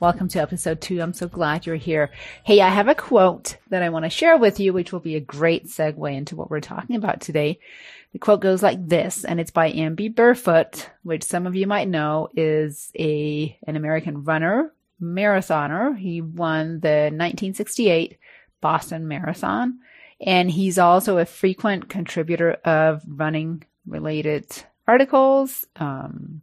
Welcome to episode two. I'm so glad you're here. Hey, I have a quote that I want to share with you, which will be a great segue into what we're talking about today. The quote goes like this, and it's by Amby Burfoot, which some of you might know is a, an American runner, marathoner. He won the 1968 Boston Marathon, and he's also a frequent contributor of running related articles. Um,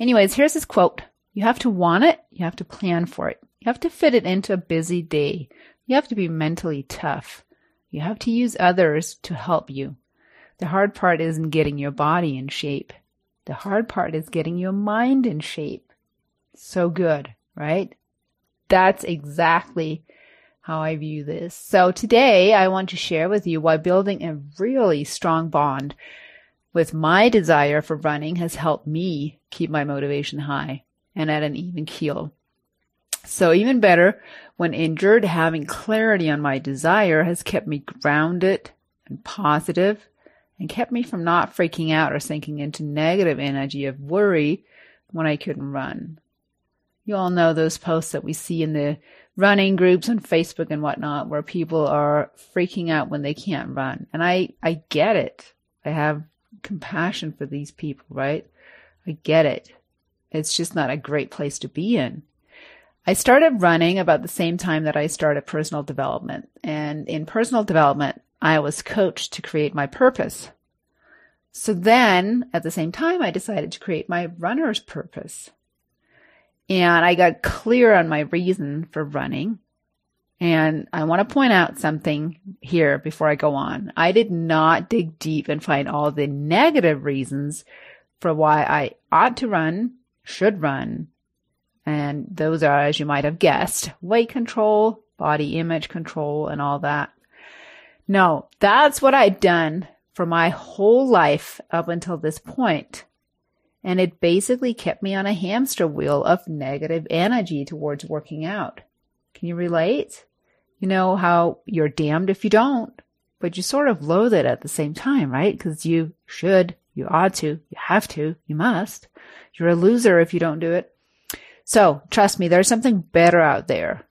anyways, here's his quote you have to want it. You have to plan for it. You have to fit it into a busy day. You have to be mentally tough. You have to use others to help you. The hard part isn't getting your body in shape. The hard part is getting your mind in shape. So good, right? That's exactly how I view this. So today I want to share with you why building a really strong bond with my desire for running has helped me keep my motivation high and at an even keel. So even better, when injured, having clarity on my desire has kept me grounded and positive and kept me from not freaking out or sinking into negative energy of worry when I couldn't run. You all know those posts that we see in the running groups on Facebook and whatnot where people are freaking out when they can't run. And I, I get it. I have compassion for these people, right? I get it. It's just not a great place to be in. I started running about the same time that I started personal development. And in personal development, I was coached to create my purpose. So then at the same time, I decided to create my runner's purpose. And I got clear on my reason for running. And I want to point out something here before I go on. I did not dig deep and find all the negative reasons for why I ought to run should run. And those are, as you might have guessed, weight control, body image control, and all that. No, that's what I'd done for my whole life up until this point. And it basically kept me on a hamster wheel of negative energy towards working out. Can you relate? You know how you're damned if you don't, but you sort of loathe it at the same time, right? Because you should, you ought to, you have to, you must. You're a loser if you don't do it. So trust me, there's something better out there.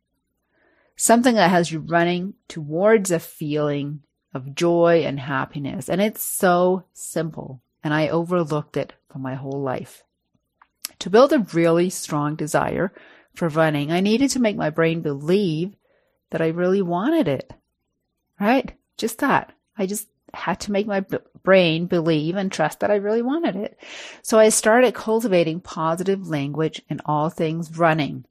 Something that has you running towards a feeling of joy and happiness. And it's so simple. And I overlooked it for my whole life. To build a really strong desire for running, I needed to make my brain believe that I really wanted it. Right? Just that. I just had to make my b- brain believe and trust that I really wanted it. So I started cultivating positive language in all things running,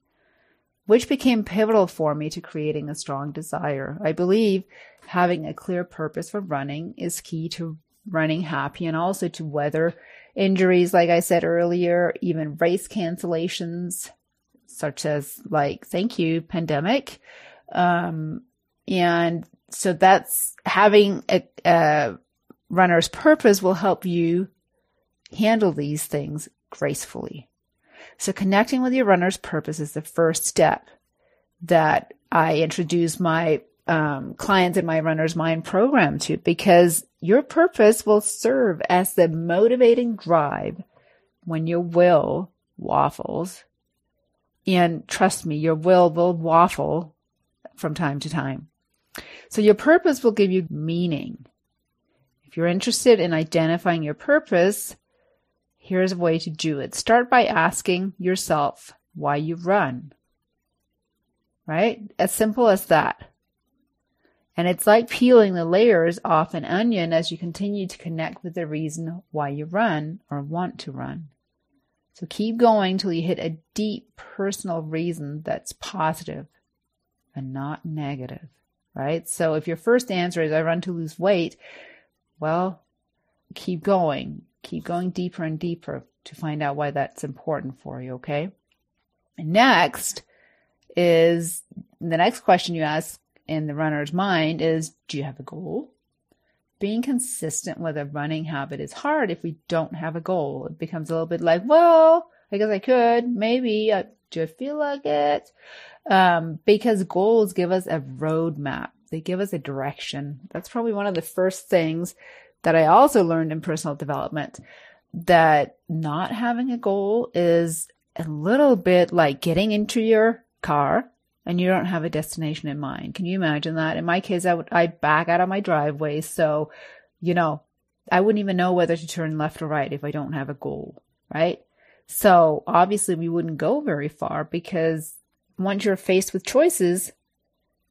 which became pivotal for me to creating a strong desire. I believe having a clear purpose for running is key to running happy and also to weather injuries, like I said earlier, even race cancellations, such as like, thank you, pandemic. Um, and so that's having a, a runner's purpose will help you handle these things gracefully. So connecting with your runner's purpose is the first step that I introduce my um, clients in my runner's mind program to because your purpose will serve as the motivating drive when your will waffles. And trust me, your will will waffle from time to time. So your purpose will give you meaning. If you're interested in identifying your purpose, here's a way to do it. Start by asking yourself why you run. Right? As simple as that. And it's like peeling the layers off an onion as you continue to connect with the reason why you run or want to run. So keep going till you hit a deep personal reason that's positive and not negative, right? So if your first answer is I run to lose weight, well, keep going. Keep going deeper and deeper to find out why that's important for you, okay? Next is the next question you ask in the runner's mind is Do you have a goal? Being consistent with a running habit is hard if we don't have a goal. It becomes a little bit like, well, I guess I could, maybe. I, do I feel like it? Um, because goals give us a roadmap. They give us a direction. That's probably one of the first things that I also learned in personal development that not having a goal is a little bit like getting into your car and you don't have a destination in mind. Can you imagine that? In my case, I would, I'd back out of my driveway. So, you know, I wouldn't even know whether to turn left or right if I don't have a goal, right? So obviously we wouldn't go very far because once you're faced with choices,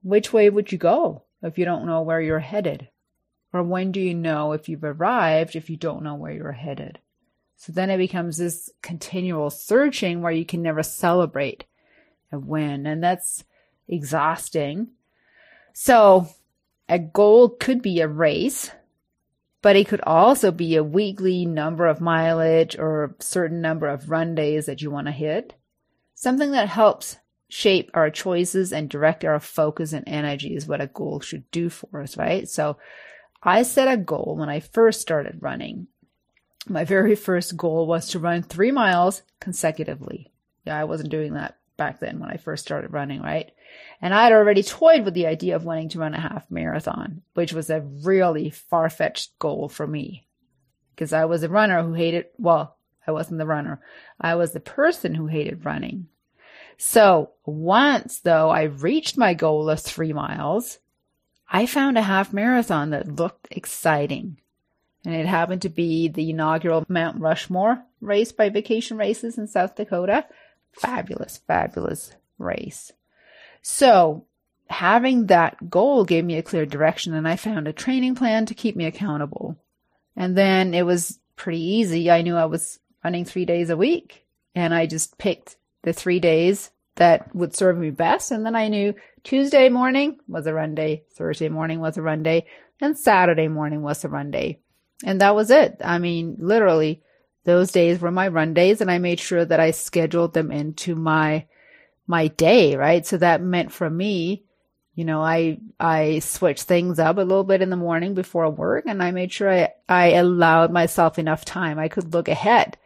which way would you go if you don't know where you're headed? Or when do you know if you've arrived if you don't know where you're headed? So then it becomes this continual searching where you can never celebrate a win. And that's exhausting. So a goal could be a race, but it could also be a weekly number of mileage or a certain number of run days that you want to hit. Something that helps shape our choices and direct our focus and energy is what a goal should do for us, right? So I set a goal when I first started running my very first goal was to run three miles consecutively. Yeah, I wasn't doing that back then when I first started running, right? And I had already toyed with the idea of wanting to run a half marathon, which was a really far fetched goal for me. Because I was a runner who hated, well, I wasn't the runner. I was the person who hated running. So once though I reached my goal of three miles, I found a half marathon that looked exciting and it happened to be the inaugural Mount Rushmore race by Vacation Races in South Dakota. Fabulous, fabulous race. So having that goal gave me a clear direction and I found a training plan to keep me accountable. And then it was pretty easy. I knew I was running three days a week and I just picked the three days that would serve me best. And then I knew Tuesday morning was a run day, Thursday morning was a run day, and Saturday morning was a run day. And that was it. I mean, literally, those days were my run days and I made sure that I scheduled them into my, my day, right? So that meant for me, you know, I, I switched things up a little bit in the morning before work and I made sure I, I allowed myself enough time. I could look ahead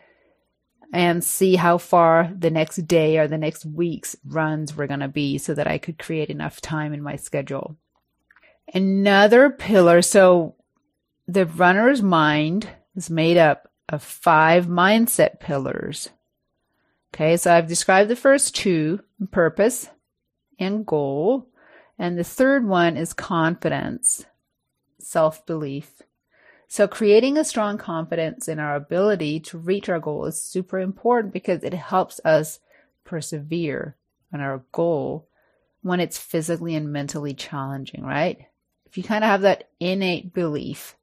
and see how far the next day or the next week's runs were going to be so that I could create enough time in my schedule. Another pillar. So the runner's mind is made up of five mindset pillars. Okay, so I've described the first two purpose and goal. And the third one is confidence, self belief. So creating a strong confidence in our ability to reach our goal is super important because it helps us persevere on our goal when it's physically and mentally challenging, right? If you kind of have that innate belief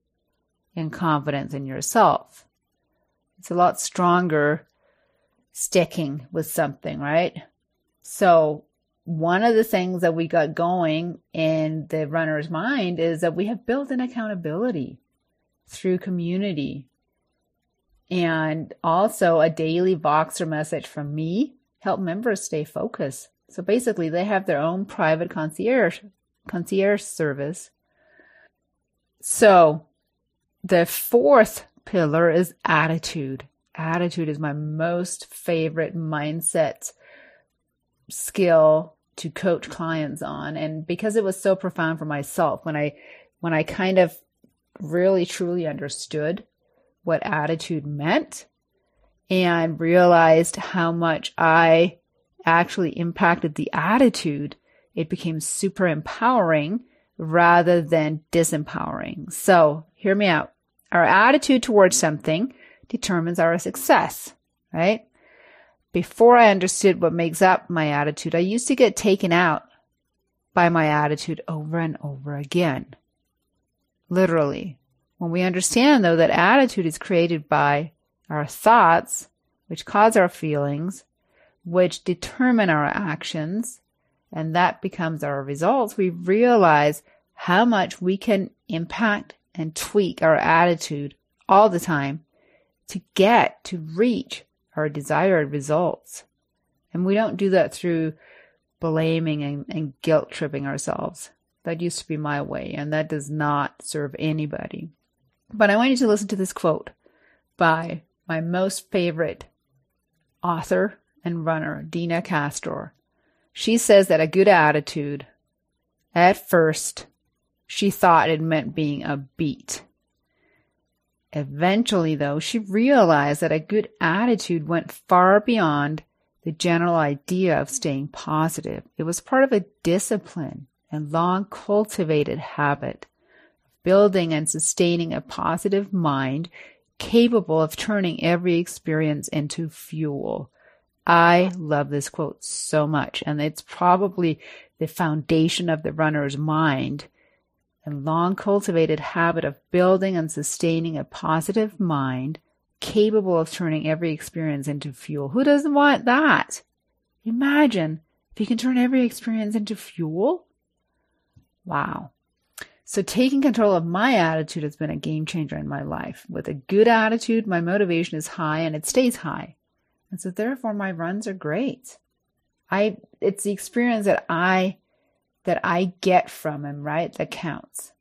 and confidence in yourself. It's a lot stronger sticking with something, right? So one of the things that we got going in the runner's mind is that we have built an accountability through community and also a daily Voxer message from me help members stay focused. So basically they have their own private concierge concierge service. So the fourth pillar is attitude. Attitude is my most favorite mindset skill to coach clients on. And because it was so profound for myself, when I, when I kind of really truly understood what attitude meant and realized how much I actually impacted the attitude, it became super empowering rather than disempowering. So hear me out. Our attitude towards something determines our success, right? Before I understood what makes up my attitude, I used to get taken out by my attitude over and over again. Literally. When we understand though that attitude is created by our thoughts, which cause our feelings, which determine our actions, and that becomes our results, we realize how much we can impact and tweak our attitude all the time to get to reach our desired results. And we don't do that through blaming and, and guilt tripping ourselves. That used to be my way, and that does not serve anybody. But I want you to listen to this quote by my most favorite author and runner, Deena Kastor. She says that a good attitude, at first, she thought it meant being a beat. Eventually, though, she realized that a good attitude went far beyond the general idea of staying positive. It was part of a discipline and long cultivated habit of building and sustaining a positive mind capable of turning every experience into fuel. I love this quote so much, and it's probably the foundation of the runner's mind and long cultivated habit of building and sustaining a positive mind capable of turning every experience into fuel. Who doesn't want that? Imagine if you can turn every experience into fuel. Wow. So taking control of my attitude has been a game changer in my life. With a good attitude, my motivation is high and it stays high. And so therefore my runs are great. I it's the experience that I that I get from them, right? That counts.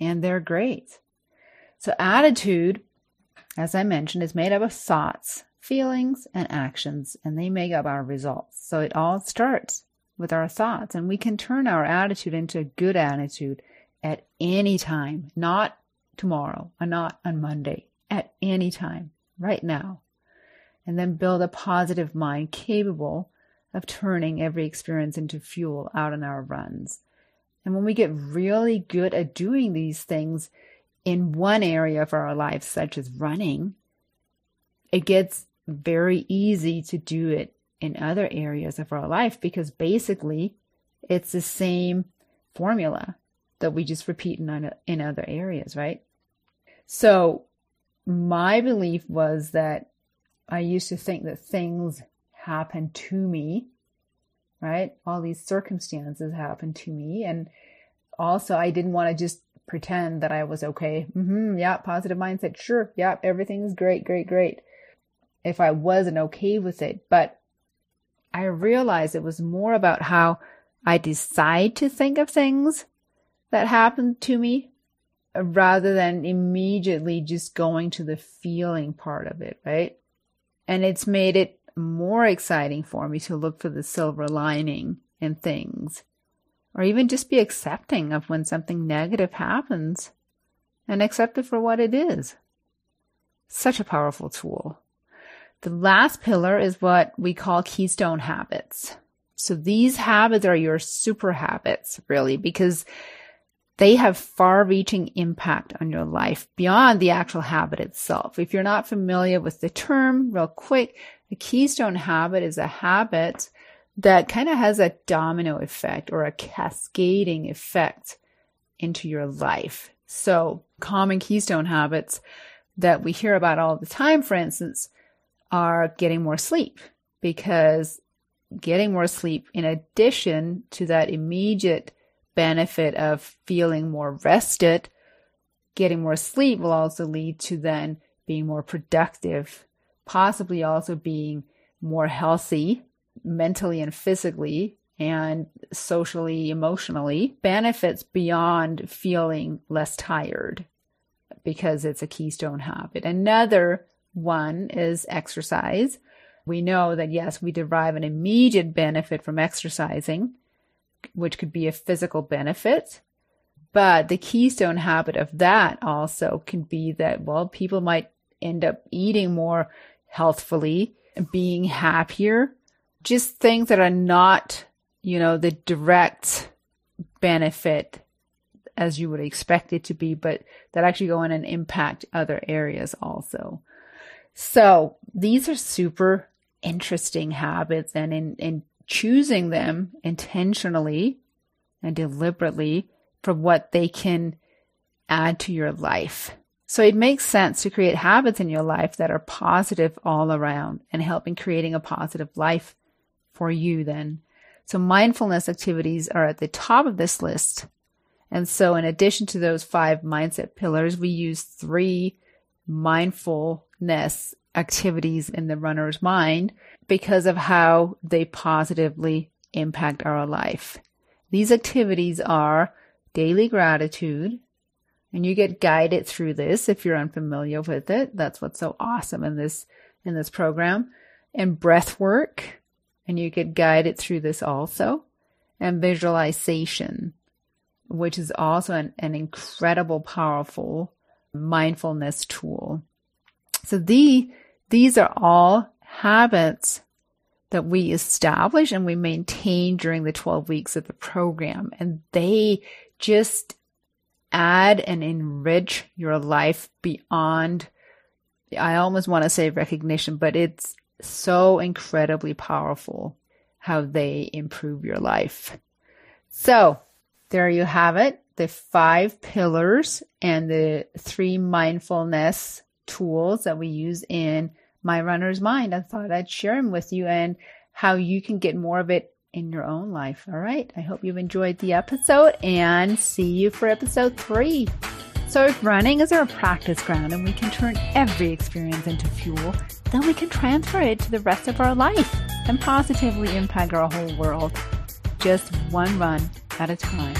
And they're great. So attitude, as I mentioned, is made up of thoughts, feelings, and actions, and they make up our results. So it all starts with our thoughts, and we can turn our attitude into a good attitude at any time, not tomorrow, and not on Monday, at any time, right now. And then build a positive mind capable of turning every experience into fuel out on our runs. And when we get really good at doing these things in one area of our life, such as running, it gets very easy to do it in other areas of our life because basically it's the same formula that we just repeat in, in other areas, right? So my belief was that I used to think that things happen to me, right? All these circumstances happen to me. And also, I didn't want to just pretend that I was okay. Mm-hmm, yeah, positive mindset. Sure. Yeah, everything's great, great, great. If I wasn't okay with it. But I realized it was more about how I decide to think of things that happen to me uh, rather than immediately just going to the feeling part of it, right? And it's made it more exciting for me to look for the silver lining in things, or even just be accepting of when something negative happens and accept it for what it is. Such a powerful tool. The last pillar is what we call keystone habits. So these habits are your super habits, really, because they have far reaching impact on your life beyond the actual habit itself. If you're not familiar with the term, real quick, a keystone habit is a habit that kind of has a domino effect or a cascading effect into your life. So common keystone habits that we hear about all the time, for instance, are getting more sleep because getting more sleep in addition to that immediate benefit of feeling more rested, getting more sleep will also lead to then being more productive, possibly also being more healthy mentally and physically and socially, emotionally, benefits beyond feeling less tired because it's a keystone habit. Another one is exercise. We know that yes, we derive an immediate benefit from exercising, which could be a physical benefit. But the keystone habit of that also can be that, well, people might end up eating more healthfully, being happier, just things that are not, you know, the direct benefit as you would expect it to be, but that actually go in and impact other areas also. So these are super interesting habits and in, in choosing them intentionally and deliberately for what they can add to your life. So it makes sense to create habits in your life that are positive all around and help in creating a positive life for you then. So mindfulness activities are at the top of this list. And so in addition to those five mindset pillars, we use three mindfulness activities in the runner's mind because of how they positively impact our life. These activities are daily gratitude, and you get guided through this if you're unfamiliar with it. That's what's so awesome in this in this program. And breath work, and you get guided through this also. And visualization, which is also an, an incredible, powerful mindfulness tool. So the these are all habits that we establish and we maintain during the 12 weeks of the program. And they just add and enrich your life beyond, I almost want to say recognition, but it's so incredibly powerful how they improve your life. So there you have it. The five pillars and the three mindfulness tools that we use in my runner's mind. I thought I'd share them with you and how you can get more of it in your own life. All right. I hope you've enjoyed the episode and see you for episode three. So, if running is our practice ground and we can turn every experience into fuel, then we can transfer it to the rest of our life and positively impact our whole world just one run at a time.